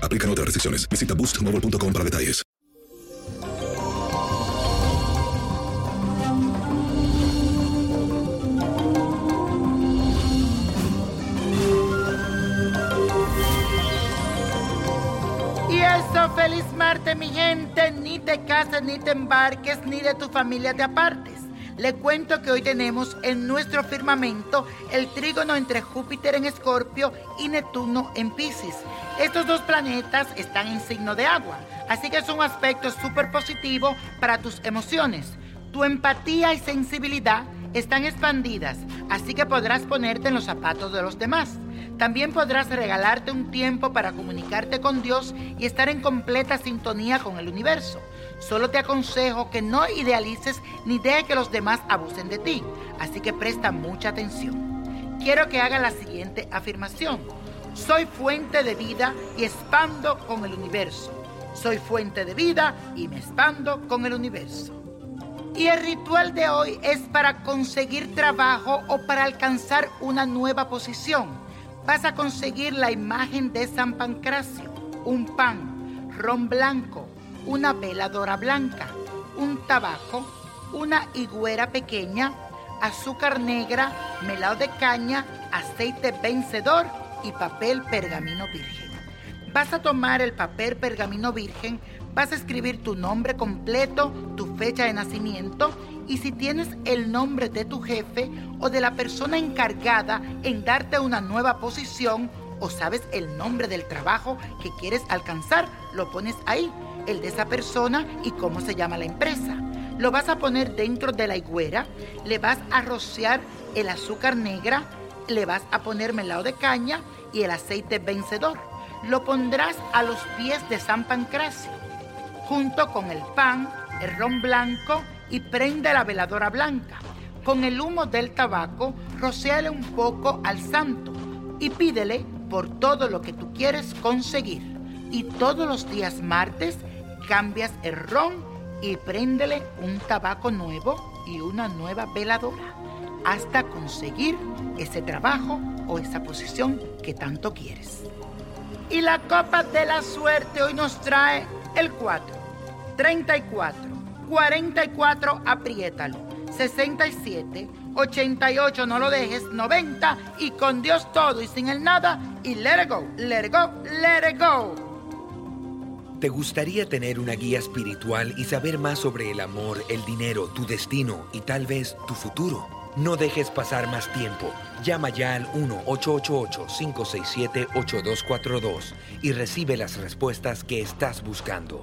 Aplican otras restricciones. Visita boostmobile.com para detalles. Y eso, feliz Marte, mi gente. Ni te cases, ni te embarques, ni de tu familia te apartes. Le cuento que hoy tenemos en nuestro firmamento el trígono entre Júpiter en Escorpio y Neptuno en Pisces. Estos dos planetas están en signo de agua, así que es un aspecto súper positivo para tus emociones. Tu empatía y sensibilidad están expandidas, así que podrás ponerte en los zapatos de los demás. También podrás regalarte un tiempo para comunicarte con Dios y estar en completa sintonía con el universo. Solo te aconsejo que no idealices ni dejes que los demás abusen de ti, así que presta mucha atención. Quiero que haga la siguiente afirmación. Soy fuente de vida y expando con el universo. Soy fuente de vida y me expando con el universo. Y el ritual de hoy es para conseguir trabajo o para alcanzar una nueva posición. Vas a conseguir la imagen de San Pancracio, un pan, ron blanco, una veladora blanca, un tabaco, una higuera pequeña, azúcar negra, melado de caña, aceite vencedor y papel pergamino virgen. Vas a tomar el papel pergamino virgen, vas a escribir tu nombre completo, tu fecha de nacimiento y si tienes el nombre de tu jefe o de la persona encargada en darte una nueva posición o sabes el nombre del trabajo que quieres alcanzar, lo pones ahí, el de esa persona y cómo se llama la empresa. Lo vas a poner dentro de la higuera, le vas a rociar el azúcar negra, le vas a poner melado de caña y el aceite vencedor. Lo pondrás a los pies de San Pancracio, junto con el pan, el ron blanco y prende la veladora blanca. Con el humo del tabaco, rocéale un poco al santo y pídele por todo lo que tú quieres conseguir. Y todos los días martes cambias el ron y préndele un tabaco nuevo y una nueva veladora hasta conseguir ese trabajo o esa posición que tanto quieres. Y la copa de la suerte hoy nos trae el 4, 34, 44, apriétalo, 67, 88, no lo dejes, 90 y con Dios todo y sin el nada y let it go, let it go, let it go. ¿Te gustaría tener una guía espiritual y saber más sobre el amor, el dinero, tu destino y tal vez tu futuro? No dejes pasar más tiempo. Llama ya al 1-888-567-8242 y recibe las respuestas que estás buscando.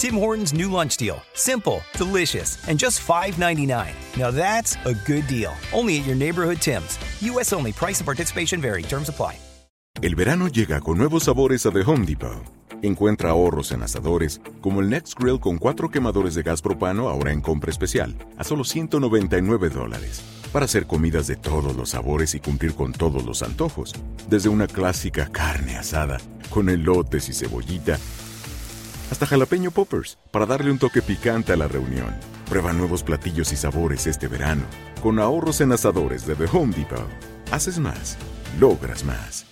Tim Hortons new lunch deal. Simple, delicious, and just $5.99. Now that's a good deal. Only at your neighborhood Tim's. U.S. only. Price and participation vary. Terms apply. El verano llega con nuevos sabores a The Home Depot. Encuentra ahorros en asadores, como el Next Grill con cuatro quemadores de gas propano ahora en compra especial, a solo 199 dólares. Para hacer comidas de todos los sabores y cumplir con todos los antojos. Desde una clásica carne asada, con elotes y cebollita, hasta jalapeño poppers para darle un toque picante a la reunión. Prueba nuevos platillos y sabores este verano con ahorros en asadores de The Home Depot. Haces más, logras más.